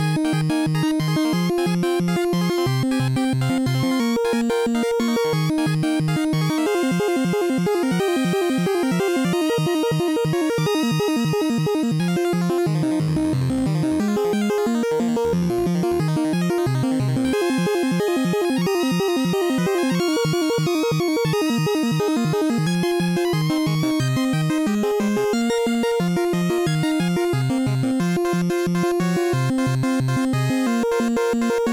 Música You.